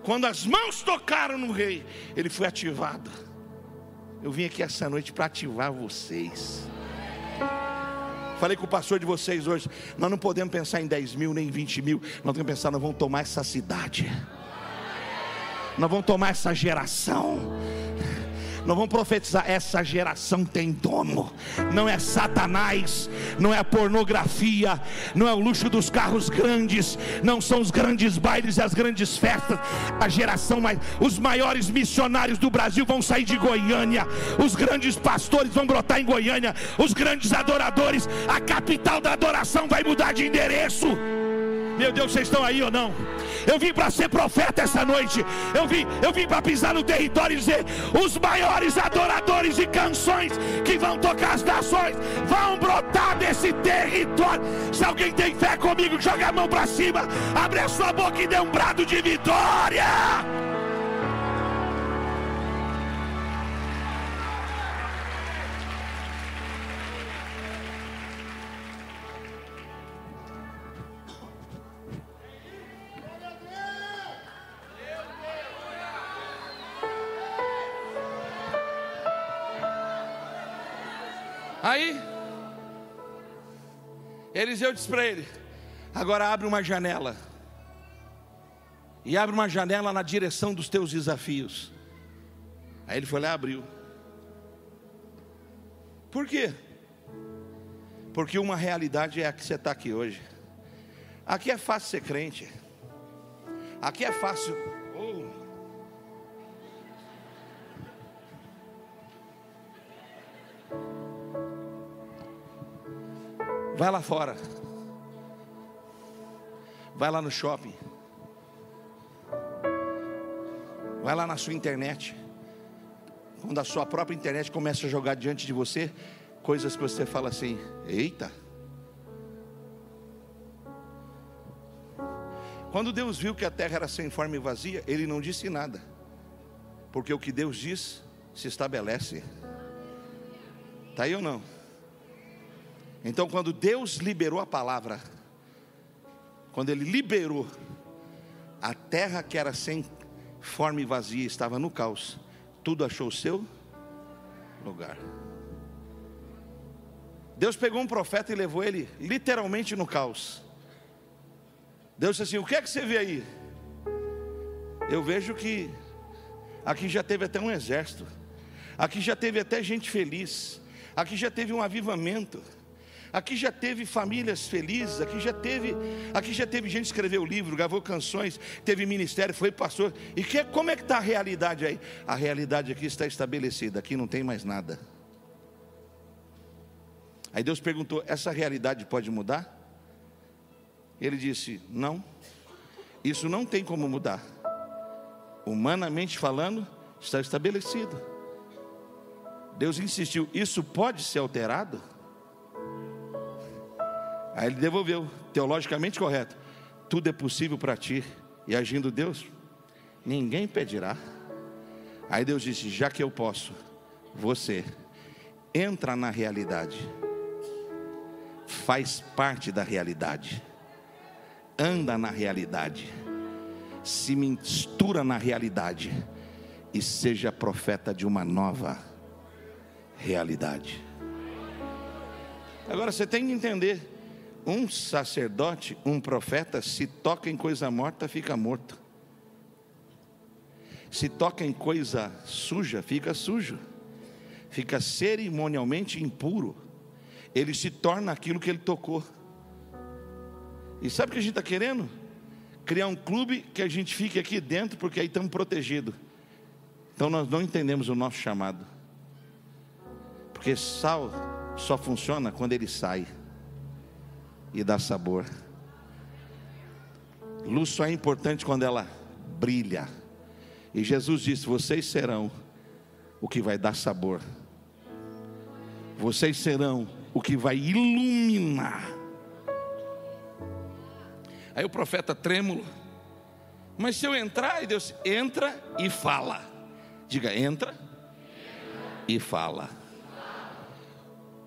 Quando as mãos tocaram no rei, ele foi ativado. Eu vim aqui essa noite para ativar vocês. Falei com o pastor de vocês hoje. Nós não podemos pensar em 10 mil nem 20 mil. Nós temos que pensar, nós vamos tomar essa cidade. Nós vamos tomar essa geração. Nós vamos profetizar: essa geração tem dono, não é Satanás, não é a pornografia, não é o luxo dos carros grandes, não são os grandes bailes e as grandes festas. A geração mais, os maiores missionários do Brasil vão sair de Goiânia, os grandes pastores vão brotar em Goiânia, os grandes adoradores, a capital da adoração vai mudar de endereço. Meu Deus, vocês estão aí ou não? Eu vim para ser profeta essa noite. Eu vim, eu vim para pisar no território e dizer: os maiores adoradores e canções que vão tocar as nações vão brotar desse território. Se alguém tem fé comigo, joga a mão para cima, abre a sua boca e dê um brado de vitória. Aí, Eliseu disse para ele: agora abre uma janela. E abre uma janela na direção dos teus desafios. Aí ele foi lá e abriu. Por quê? Porque uma realidade é a que você está aqui hoje. Aqui é fácil ser crente. Aqui é fácil Vai lá fora. Vai lá no shopping. Vai lá na sua internet. Quando a sua própria internet começa a jogar diante de você coisas que você fala assim: eita. Quando Deus viu que a terra era sem forma e vazia, Ele não disse nada, porque o que Deus diz se estabelece. Está aí ou não? Então, quando Deus liberou a palavra, quando Ele liberou, a terra que era sem forma e vazia estava no caos, tudo achou o seu lugar. Deus pegou um profeta e levou ele literalmente no caos. Deus disse assim: O que é que você vê aí? Eu vejo que aqui já teve até um exército, aqui já teve até gente feliz, aqui já teve um avivamento. Aqui já teve famílias felizes, aqui já teve, aqui já teve gente que escreveu livro, gravou canções, teve ministério, foi pastor. E que, como é que está a realidade aí? A realidade aqui está estabelecida, aqui não tem mais nada. Aí Deus perguntou: essa realidade pode mudar? Ele disse: não, isso não tem como mudar. Humanamente falando, está estabelecido. Deus insistiu: isso pode ser alterado? Aí ele devolveu, teologicamente correto. Tudo é possível para ti. E agindo Deus, ninguém pedirá. Aí Deus disse: Já que eu posso, você entra na realidade, faz parte da realidade, anda na realidade, se mistura na realidade e seja profeta de uma nova realidade. Agora você tem que entender: um sacerdote, um profeta, se toca em coisa morta, fica morto. Se toca em coisa suja, fica sujo. Fica cerimonialmente impuro. Ele se torna aquilo que ele tocou. E sabe o que a gente está querendo? Criar um clube que a gente fique aqui dentro, porque aí estamos protegidos. Então nós não entendemos o nosso chamado. Porque sal só funciona quando ele sai e dá sabor. Luz só é importante quando ela brilha. E Jesus disse: Vocês serão o que vai dar sabor. Vocês serão o que vai iluminar. Aí o profeta trêmulo, mas se eu entrar, e Deus entra e fala. Diga, entra e fala.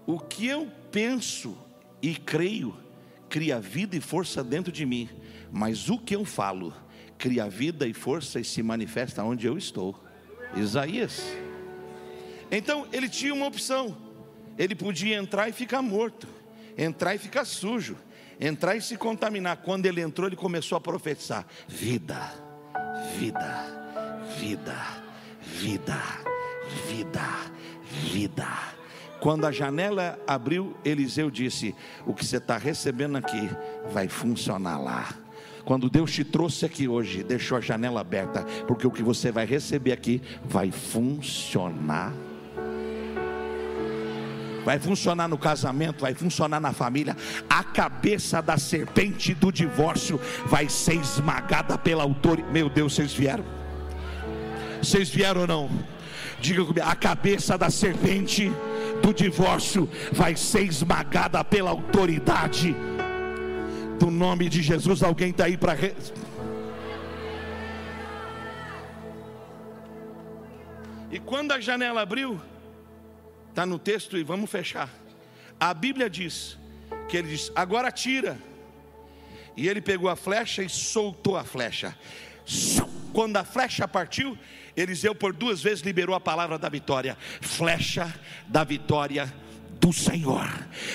O que eu penso e creio cria vida e força dentro de mim, mas o que eu falo cria vida e força e se manifesta onde eu estou. Isaías. Então ele tinha uma opção. Ele podia entrar e ficar morto, entrar e ficar sujo, entrar e se contaminar. Quando ele entrou, ele começou a profetizar: vida, vida, vida, vida, vida, vida. Quando a janela abriu, Eliseu disse: O que você está recebendo aqui vai funcionar lá. Quando Deus te trouxe aqui hoje, deixou a janela aberta, porque o que você vai receber aqui vai funcionar vai funcionar no casamento, vai funcionar na família. A cabeça da serpente do divórcio vai ser esmagada pela autoridade. Meu Deus, vocês vieram? Vocês vieram ou não? Diga comigo, a cabeça da serpente do divórcio vai ser esmagada pela autoridade do nome de Jesus. Alguém está aí para. Re... E quando a janela abriu, está no texto e vamos fechar. A Bíblia diz que ele diz: agora tira. E ele pegou a flecha e soltou a flecha. Quando a flecha partiu, Eliseu por duas vezes liberou a palavra da vitória. Flecha da vitória do Senhor,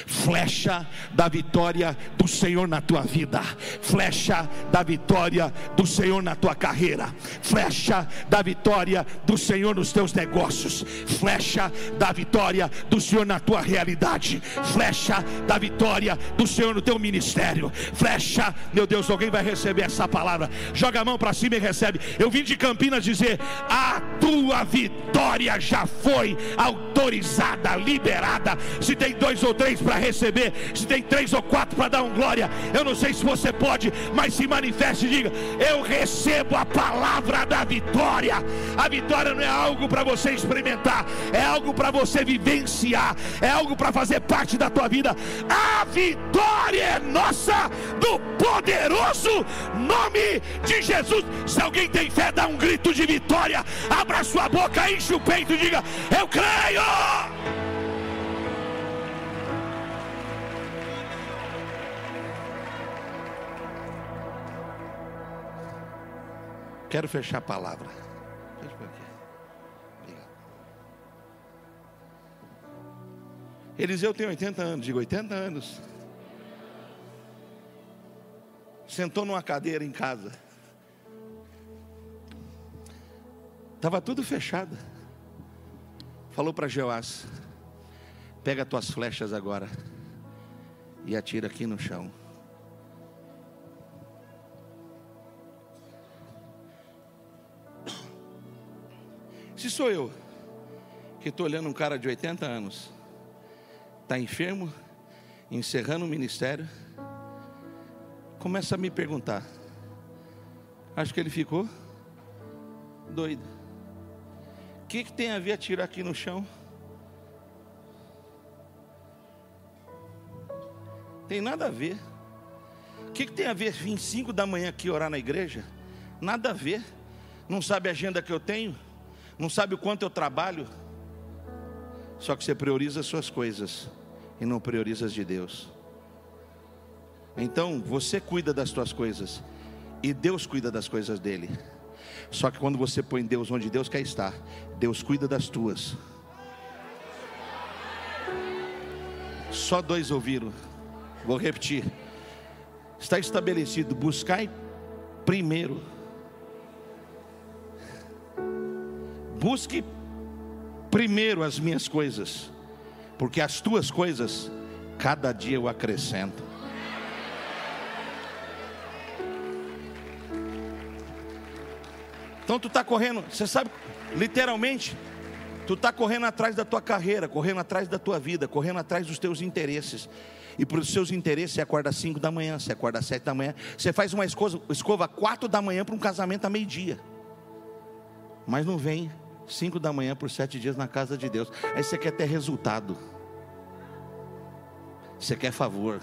flecha da vitória do Senhor na tua vida, flecha da vitória do Senhor na tua carreira, flecha da vitória do Senhor nos teus negócios, flecha da vitória do Senhor na tua realidade, flecha da vitória do Senhor no teu ministério, flecha, meu Deus, alguém vai receber essa palavra, joga a mão para cima e recebe. Eu vim de Campinas dizer: a tua vitória já foi autorizada, liberada se tem dois ou três para receber, se tem três ou quatro para dar um glória, eu não sei se você pode, mas se manifeste e diga: Eu recebo a palavra da vitória. A vitória não é algo para você experimentar, é algo para você vivenciar, é algo para fazer parte da tua vida. A vitória é nossa, do poderoso nome de Jesus. Se alguém tem fé, dá um grito de vitória, abra sua boca, enche o peito e diga: Eu creio. Quero fechar a palavra. Eliseu tem 80 anos, digo 80 anos. Sentou numa cadeira em casa. Estava tudo fechado. Falou para Jeoás: Pega tuas flechas agora e atira aqui no chão. Se sou eu, que estou olhando um cara de 80 anos, está enfermo, encerrando o ministério, começa a me perguntar. Acho que ele ficou doido. O que, que tem a ver atirar aqui no chão? Tem nada a ver. O que, que tem a ver vir 5 da manhã aqui orar na igreja? Nada a ver. Não sabe a agenda que eu tenho? Não sabe o quanto eu trabalho, só que você prioriza as suas coisas e não prioriza as de Deus. Então você cuida das suas coisas E Deus cuida das coisas dele. Só que quando você põe Deus onde Deus quer estar, Deus cuida das tuas. Só dois ouviram. Vou repetir. Está estabelecido: buscai primeiro. Busque primeiro as minhas coisas, porque as tuas coisas, cada dia eu acrescento. Então tu está correndo, você sabe, literalmente, tu está correndo atrás da tua carreira, correndo atrás da tua vida, correndo atrás dos teus interesses. E para os seus interesses, você acorda às 5 da manhã, você acorda às 7 da manhã, você faz uma escova, escova 4 da manhã para um casamento a meio-dia. Mas não vem 5 da manhã por sete dias na casa de Deus. Aí você quer ter resultado. Você quer favor.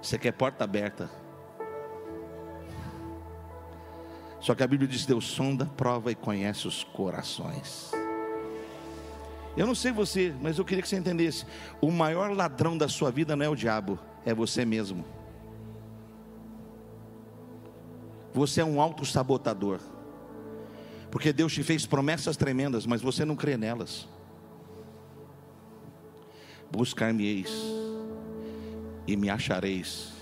Você quer porta aberta. Só que a Bíblia diz: Deus sonda, prova e conhece os corações. Eu não sei você, mas eu queria que você entendesse: o maior ladrão da sua vida não é o diabo, é você mesmo. Você é um auto-sabotador. Porque Deus te fez promessas tremendas, mas você não crê nelas. Buscar-me-eis e me achareis,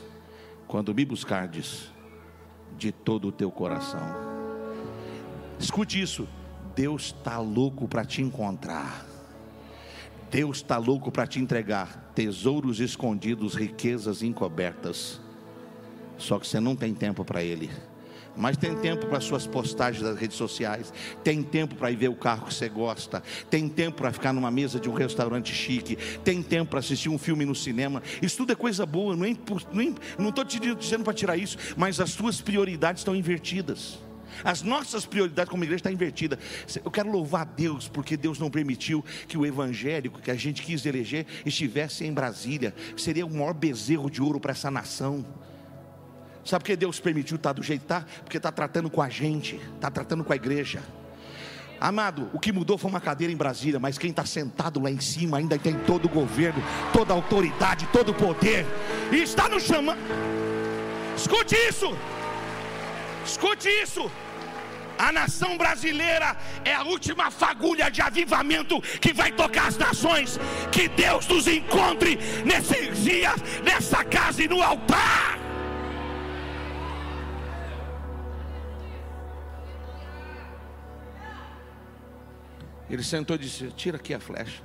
quando me buscardes de todo o teu coração. Escute isso: Deus está louco para te encontrar. Deus está louco para te entregar tesouros escondidos, riquezas encobertas. Só que você não tem tempo para Ele. Mas tem tempo para suas postagens das redes sociais, tem tempo para ir ver o carro que você gosta, tem tempo para ficar numa mesa de um restaurante chique, tem tempo para assistir um filme no cinema. Isso tudo é coisa boa, não é estou te dizendo para tirar isso, mas as suas prioridades estão invertidas. As nossas prioridades como igreja estão invertidas. Eu quero louvar a Deus, porque Deus não permitiu que o evangélico que a gente quis eleger estivesse em Brasília. Seria o maior bezerro de ouro para essa nação. Sabe por que Deus permitiu estar tá do jeito que está? Porque está tratando com a gente, está tratando com a igreja. Amado, o que mudou foi uma cadeira em Brasília, mas quem está sentado lá em cima ainda tem todo o governo, toda a autoridade, todo o poder, e está nos chamando. Escute isso, escute isso. A nação brasileira é a última fagulha de avivamento que vai tocar as nações. Que Deus nos encontre nesses dias, nessa casa e no altar. Ele sentou e disse: Tira aqui a flecha.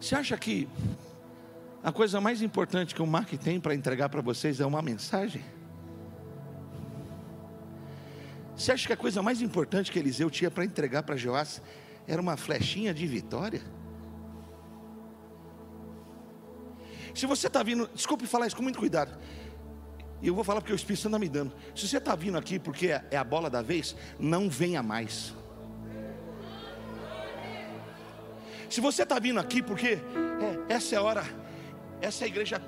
Você acha que a coisa mais importante que o Mark tem para entregar para vocês é uma mensagem? Você acha que a coisa mais importante que Eliseu tinha para entregar para Joás era uma flechinha de vitória? Se você está vindo, desculpe falar isso com muito cuidado. E eu vou falar porque o Espírito Santo está me dando. Se você está vindo aqui porque é a bola da vez, não venha mais. Se você está vindo aqui porque é, essa é a hora, essa é a igreja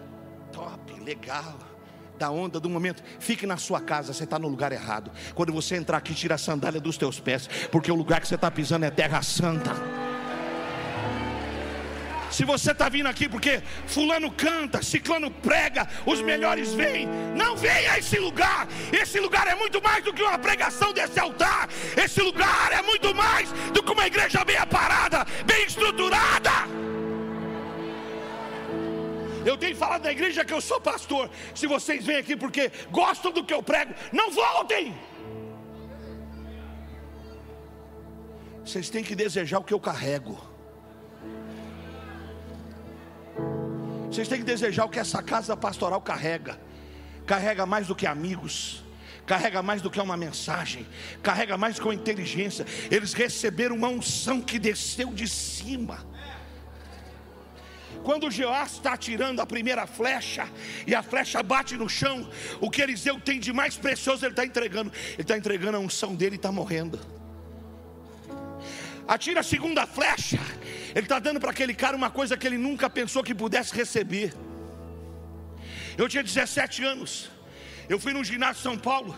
top, legal, da onda do momento, fique na sua casa, você está no lugar errado. Quando você entrar aqui, tira a sandália dos teus pés, porque o lugar que você está pisando é terra santa. Se você está vindo aqui porque fulano canta, ciclano prega, os melhores vêm, não venha a esse lugar. Esse lugar é muito mais do que uma pregação desse altar. Esse lugar é muito mais do que uma igreja bem aparada, bem estruturada. Eu tenho falado da igreja que eu sou pastor. Se vocês vêm aqui porque gostam do que eu prego, não voltem. Vocês têm que desejar o que eu carrego. Vocês têm que desejar o que essa casa pastoral carrega. Carrega mais do que amigos, carrega mais do que uma mensagem, carrega mais do que inteligência. Eles receberam uma unção que desceu de cima. Quando Joás está atirando a primeira flecha e a flecha bate no chão, o que Eliseu tem de mais precioso ele está entregando. Ele está entregando a unção dele e está morrendo. Atira a segunda flecha ele está dando para aquele cara uma coisa que ele nunca pensou que pudesse receber. Eu tinha 17 anos. Eu fui no ginásio de São Paulo.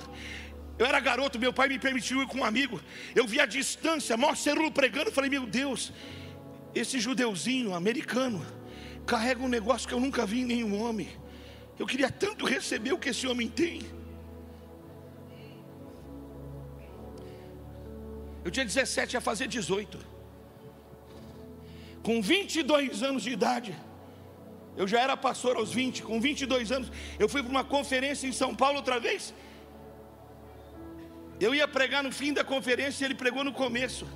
Eu era garoto, meu pai me permitiu ir com um amigo. Eu vi a distância, maior cerulo pregando. Eu falei, meu Deus, esse judeuzinho americano carrega um negócio que eu nunca vi em nenhum homem. Eu queria tanto receber o que esse homem tem. Eu tinha 17 a fazer 18. Com 22 anos de idade, eu já era pastor aos 20, com 22 anos, eu fui para uma conferência em São Paulo outra vez. Eu ia pregar no fim da conferência e ele pregou no começo.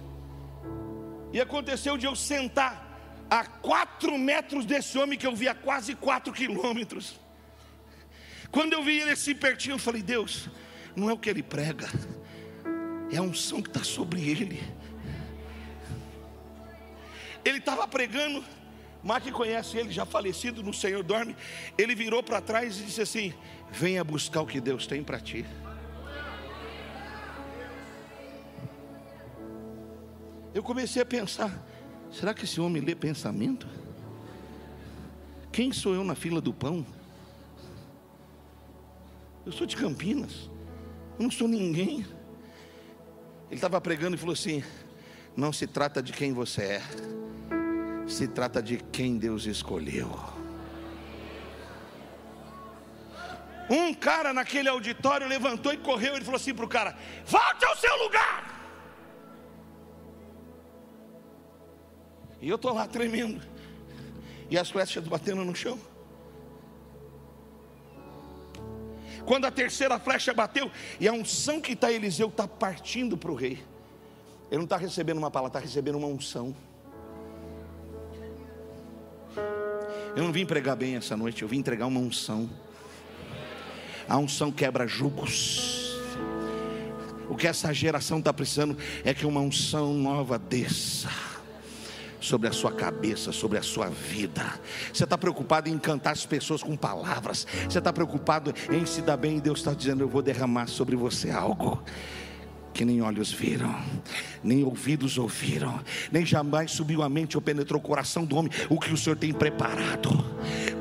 E aconteceu de eu sentar a quatro metros desse homem que eu via quase quatro quilômetros. Quando eu vi ele assim pertinho, eu falei: Deus, não é o que ele prega, é a unção que está sobre ele. Ele estava pregando, Mark conhece ele, já falecido no Senhor dorme. Ele virou para trás e disse assim: Venha buscar o que Deus tem para ti. Eu comecei a pensar: será que esse homem lê pensamento? Quem sou eu na fila do pão? Eu sou de Campinas, eu não sou ninguém. Ele estava pregando e falou assim: não se trata de quem você é, se trata de quem Deus escolheu. Um cara naquele auditório levantou e correu. Ele falou assim para o cara: Volte ao seu lugar. E eu estou lá tremendo. E as flechas batendo no chão. Quando a terceira flecha bateu, e a unção que está Eliseu está partindo para o rei. Ele não está recebendo uma palavra, está recebendo uma unção. Eu não vim pregar bem essa noite, eu vim entregar uma unção. A unção quebra julgos. O que essa geração está precisando é que uma unção nova desça sobre a sua cabeça, sobre a sua vida. Você está preocupado em encantar as pessoas com palavras. Você está preocupado em se dar bem. E Deus está dizendo: Eu vou derramar sobre você algo que nem olhos viram, nem ouvidos ouviram, nem jamais subiu a mente ou penetrou o coração do homem o que o Senhor tem preparado.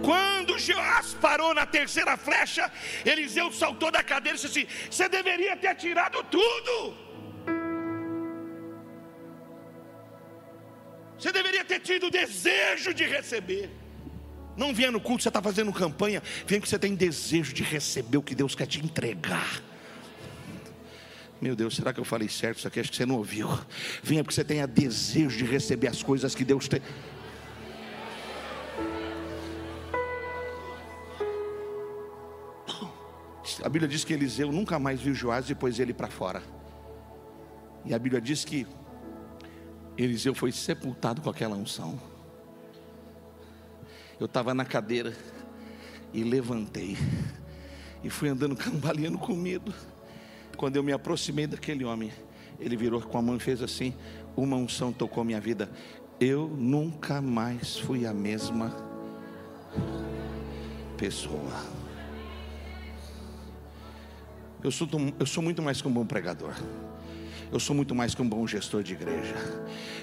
Quando Joás parou na terceira flecha, Eliseu saltou da cadeira e disse assim: Você deveria ter tirado tudo. Você deveria ter tido desejo de receber. Não venha no culto, você está fazendo campanha. Venha que você tem desejo de receber o que Deus quer te entregar. Meu Deus, será que eu falei certo? Isso aqui acho que você não ouviu. Venha porque você tenha desejo de receber as coisas que Deus tem. A Bíblia diz que Eliseu nunca mais viu Joás e pôs ele para fora. E a Bíblia diz que Eliseu foi sepultado com aquela unção. Eu estava na cadeira e levantei e fui andando [laughs] cambaleando com medo. Quando eu me aproximei daquele homem, ele virou com a mão e fez assim: uma unção tocou minha vida. Eu nunca mais fui a mesma pessoa. Eu sou, eu sou muito mais que um bom pregador. Eu sou muito mais que um bom gestor de igreja.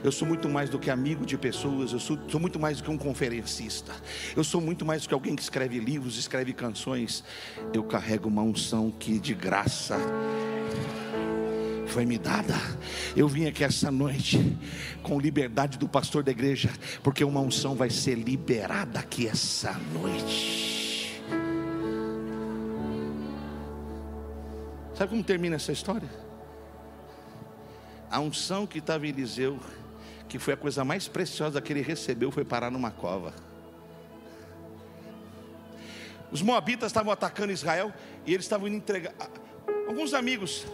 Eu sou muito mais do que amigo de pessoas. Eu sou, sou muito mais do que um conferencista. Eu sou muito mais do que alguém que escreve livros, escreve canções. Eu carrego uma unção que de graça foi me dada. Eu vim aqui essa noite com liberdade do pastor da igreja, porque uma unção vai ser liberada aqui essa noite. Sabe como termina essa história? A unção que estava em Eliseu, que foi a coisa mais preciosa que ele recebeu, foi parar numa cova. Os moabitas estavam atacando Israel e eles estavam indo entregar. Alguns amigos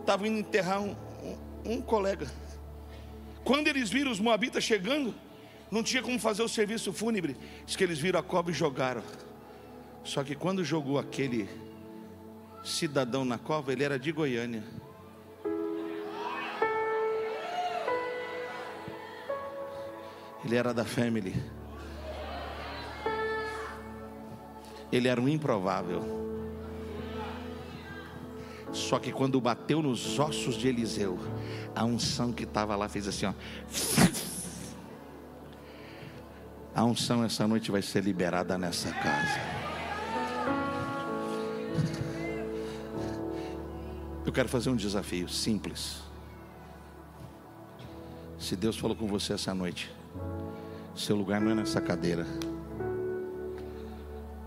estavam indo enterrar um, um, colega. Quando eles viram os moabitas chegando, não tinha como fazer o serviço fúnebre. Diz que eles viram a cova e jogaram. Só que quando jogou aquele cidadão na cova, ele era de Goiânia. Ele era da family. Ele era um improvável. Só que quando bateu nos ossos de Eliseu, a unção que estava lá fez assim, ó. A unção essa noite vai ser liberada nessa casa. Eu quero fazer um desafio simples. Se Deus falou com você essa noite, seu lugar não é nessa cadeira.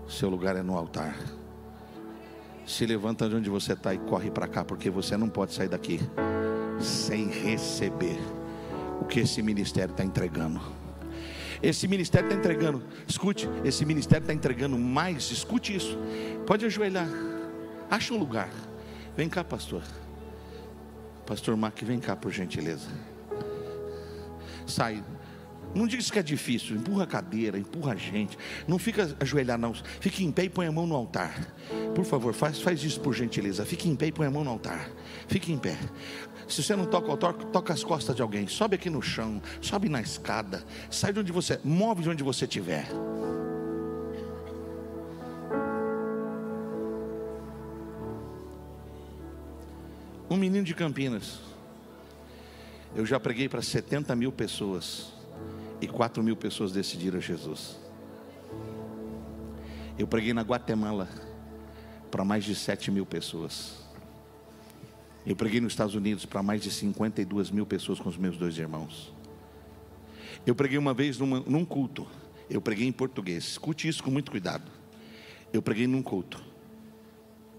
Seu lugar é no altar. Se levanta de onde você está e corre para cá, porque você não pode sair daqui sem receber o que esse ministério está entregando. Esse ministério está entregando, escute, esse ministério está entregando mais, escute isso. Pode ajoelhar, acha um lugar. Vem cá, pastor. Pastor Mac, vem cá, por gentileza. Sai. Não diz que é difícil, empurra a cadeira, empurra a gente. Não fica ajoelhar, não. Fique em pé e põe a mão no altar. Por favor, faz, faz isso por gentileza. Fique em pé e põe a mão no altar. Fique em pé. Se você não toca o altar, toca as costas de alguém. Sobe aqui no chão, sobe na escada. Sai de onde você, move de onde você estiver. Um menino de Campinas. Eu já preguei para 70 mil pessoas. E 4 mil pessoas decidiram Jesus. Eu preguei na Guatemala para mais de 7 mil pessoas. Eu preguei nos Estados Unidos para mais de 52 mil pessoas com os meus dois irmãos. Eu preguei uma vez numa, num culto. Eu preguei em português. Escute isso com muito cuidado. Eu preguei num culto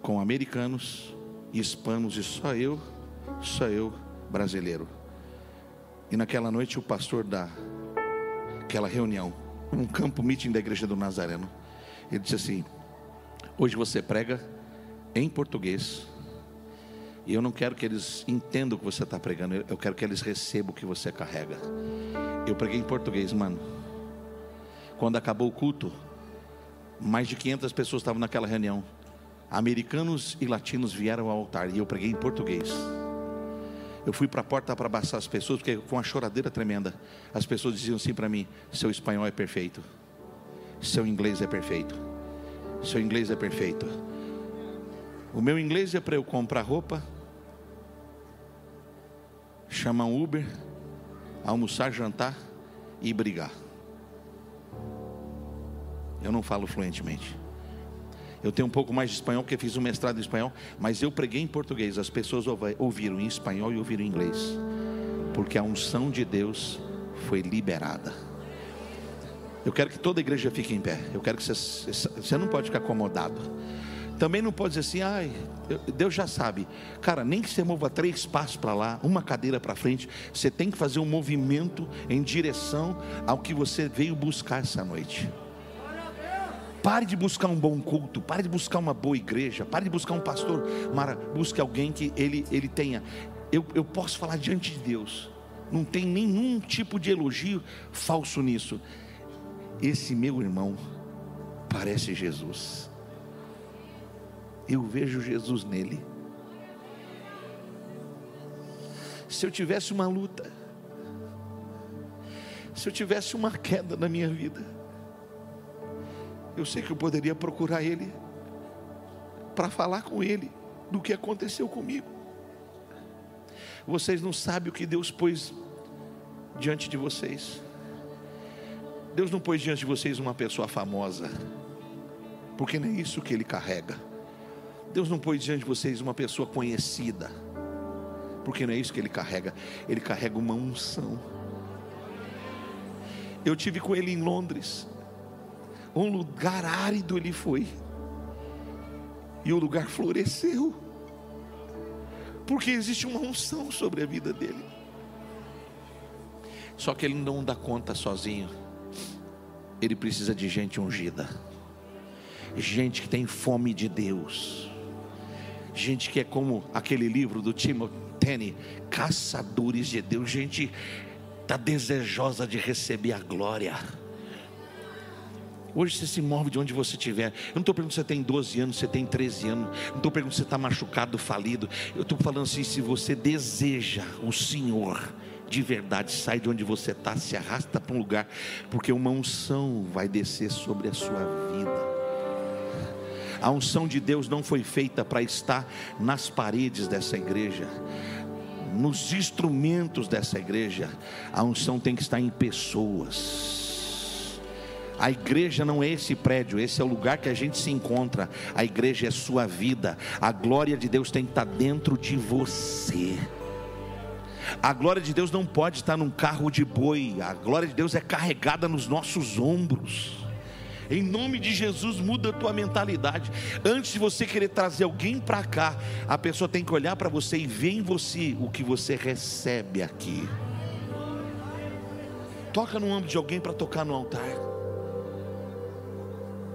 com americanos, hispanos e só eu, só eu, brasileiro. E naquela noite o pastor da aquela reunião, um campo meeting da igreja do Nazareno, ele disse assim: Hoje você prega em português. E eu não quero que eles entendam o que você está pregando, eu quero que eles recebam o que você carrega. Eu preguei em português, mano. Quando acabou o culto, mais de 500 pessoas estavam naquela reunião. Americanos e latinos vieram ao altar e eu preguei em português. Eu fui para a porta para abraçar as pessoas, porque com uma choradeira tremenda, as pessoas diziam assim para mim: seu espanhol é perfeito, seu inglês é perfeito, seu inglês é perfeito. O meu inglês é para eu comprar roupa, chamar um Uber, almoçar, jantar e brigar. Eu não falo fluentemente. Eu tenho um pouco mais de espanhol porque fiz um mestrado em espanhol, mas eu preguei em português. As pessoas ouviram em espanhol e ouviram em inglês, porque a unção de Deus foi liberada. Eu quero que toda a igreja fique em pé. Eu quero que você, você não pode ficar acomodado. Também não pode dizer assim, ai, Deus já sabe. Cara, nem que você mova três passos para lá, uma cadeira para frente, você tem que fazer um movimento em direção ao que você veio buscar essa noite. Pare de buscar um bom culto, pare de buscar uma boa igreja, pare de buscar um pastor, Mara, busque alguém que ele, ele tenha. Eu, eu posso falar diante de Deus, não tem nenhum tipo de elogio falso nisso. Esse meu irmão parece Jesus. Eu vejo Jesus nele. Se eu tivesse uma luta, se eu tivesse uma queda na minha vida, eu sei que eu poderia procurar Ele para falar com Ele do que aconteceu comigo. Vocês não sabem o que Deus pôs diante de vocês. Deus não pôs diante de vocês uma pessoa famosa, porque não é isso que Ele carrega. Deus não pôs diante de vocês uma pessoa conhecida, porque não é isso que Ele carrega. Ele carrega uma unção. Eu tive com Ele em Londres um lugar árido ele foi, e o lugar floresceu, porque existe uma unção sobre a vida dele. Só que ele não dá conta sozinho, ele precisa de gente ungida, gente que tem fome de Deus, gente que é como aquele livro do Timothy caçadores de Deus, gente está desejosa de receber a glória Hoje você se move de onde você estiver. Eu não estou perguntando se você tem 12 anos, se você tem 13 anos. Não estou perguntando se você está machucado, falido. Eu estou falando assim: se você deseja o Senhor de verdade, sai de onde você está, se arrasta para um lugar, porque uma unção vai descer sobre a sua vida. A unção de Deus não foi feita para estar nas paredes dessa igreja, nos instrumentos dessa igreja. A unção tem que estar em pessoas a igreja não é esse prédio, esse é o lugar que a gente se encontra. A igreja é sua vida. A glória de Deus tem que estar dentro de você. A glória de Deus não pode estar num carro de boi. A glória de Deus é carregada nos nossos ombros. Em nome de Jesus, muda a tua mentalidade. Antes de você querer trazer alguém para cá, a pessoa tem que olhar para você e ver em você o que você recebe aqui. Toca no âmbito de alguém para tocar no altar.